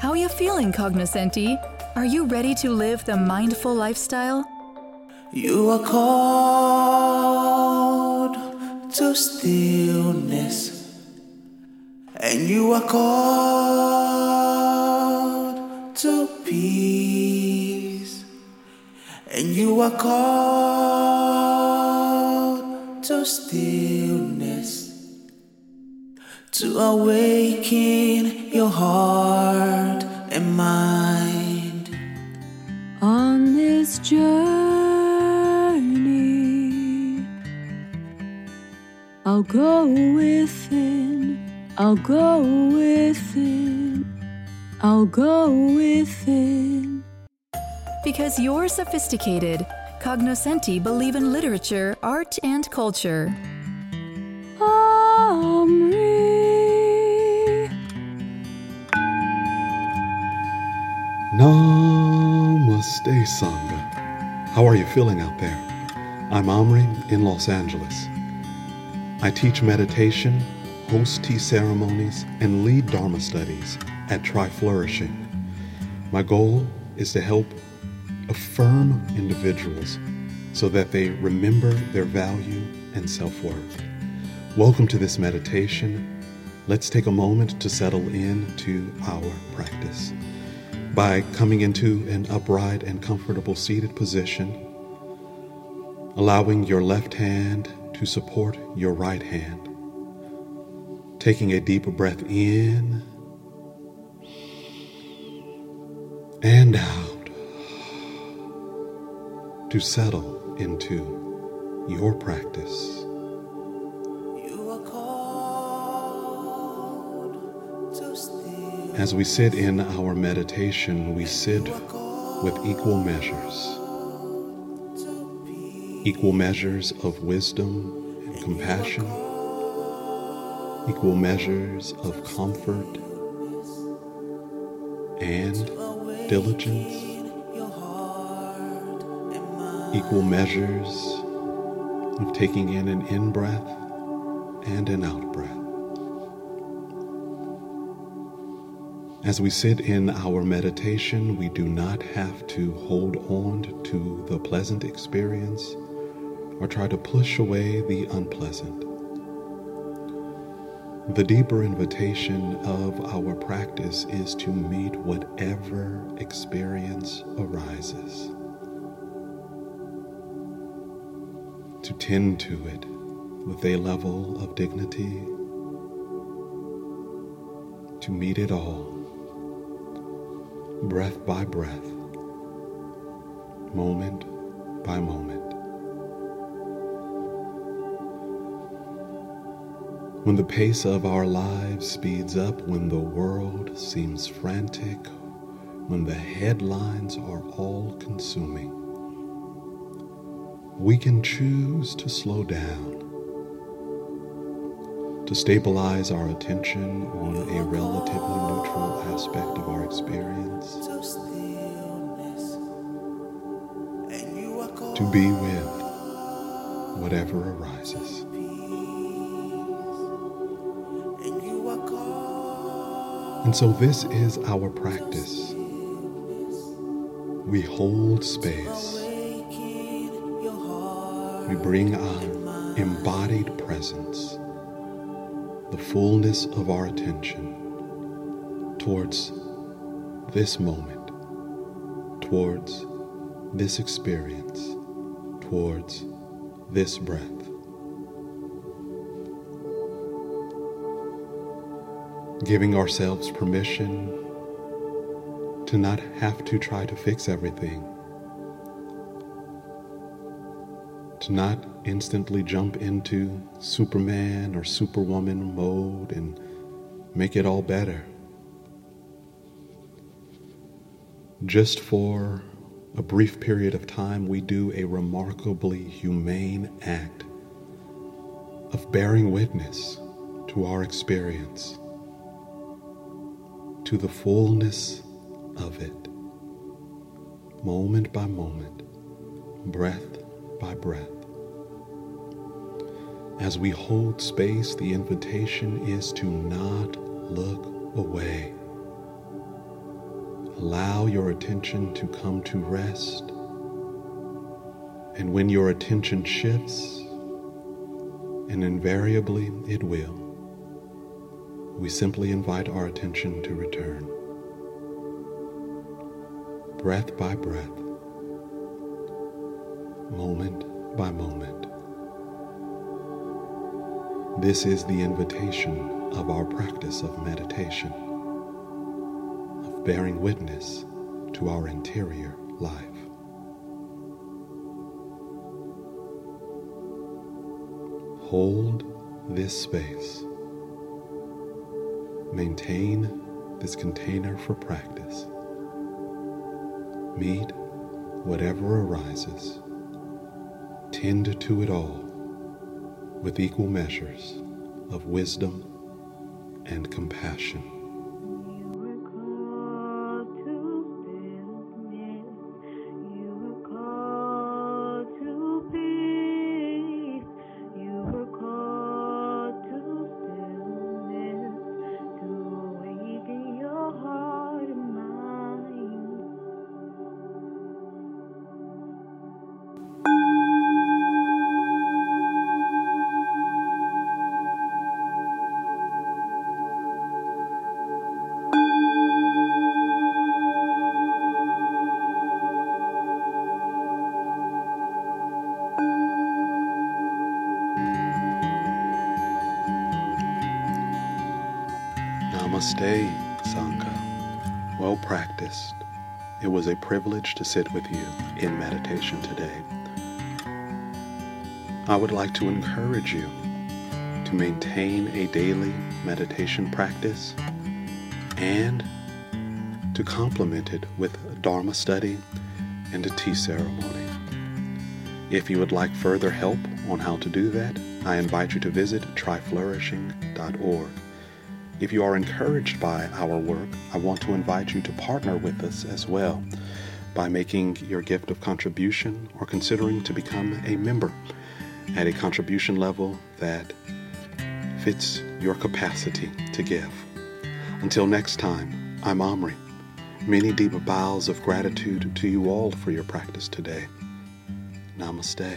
How are you feeling, Cognoscenti? Are you ready to live the mindful lifestyle? You are called to stillness, and you are called to peace, and you are called to stillness to awaken your heart go within, I'll go within, I'll go within. Because you're sophisticated, Cognoscenti believe in literature, art, and culture. Omri. Namaste, Sangha. How are you feeling out there? I'm Omri in Los Angeles. I teach meditation, host tea ceremonies, and lead Dharma studies at Tri Flourishing. My goal is to help affirm individuals so that they remember their value and self worth. Welcome to this meditation. Let's take a moment to settle in to our practice by coming into an upright and comfortable seated position, allowing your left hand to support your right hand, taking a deeper breath in and out to settle into your practice. You are called to stillness. As we sit in our meditation, we sit with equal measures, equal measures of wisdom and compassion, equal measures of comfort and diligence, equal measures of taking in an in breath and an out breath. As we sit in our meditation, we do not have to hold on to the pleasant experience or try to push away the unpleasant. The deeper invitation of our practice is to meet whatever experience arises, to tend to it with a level of dignity, to meet it all breath by breath, moment by moment. When the pace of our lives speeds up, when the world seems frantic, when the headlines are all consuming, we can choose to slow down, to stabilize our attention on a relatively neutral aspect of our experience, To stillness. And you are called to be with whatever arises. And so, this is our practice. We hold space. We bring our embodied presence, the fullness of our attention towards this moment, towards this experience, towards this breath. Giving ourselves permission to not have to try to fix everything to not instantly jump into Superman or Superwoman mode and make it all better. Just for a brief period of time, we do a remarkably humane act of bearing witness to our experience, to the fullness of it, moment by moment, breath by breath. As we hold space, the invitation is to not look away, Allow your attention to come to rest. And when your attention shifts, and invariably it will, we simply invite our attention to return. Breath by breath, moment by moment. This is the invitation of our practice of meditation, of bearing witness to our interior life. Hold this space. Maintain this container for practice. Meet whatever arises. Tend to it all with equal measures of wisdom and compassion. Namaste, Sangha. Well practiced. It was a privilege to sit with you in meditation today. I would like to encourage you to maintain a daily meditation practice and to complement it with Dharma study and a tea ceremony. If you would like further help on how to do that, I invite you to visit tryflourishing.org. If you are encouraged by our work, I want to invite you to partner with us as well by making your gift of contribution or considering to become a member at a contribution level that fits your capacity to give. Until next time, I'm Omri. Many deep bows of gratitude to you all for your practice today. Namaste.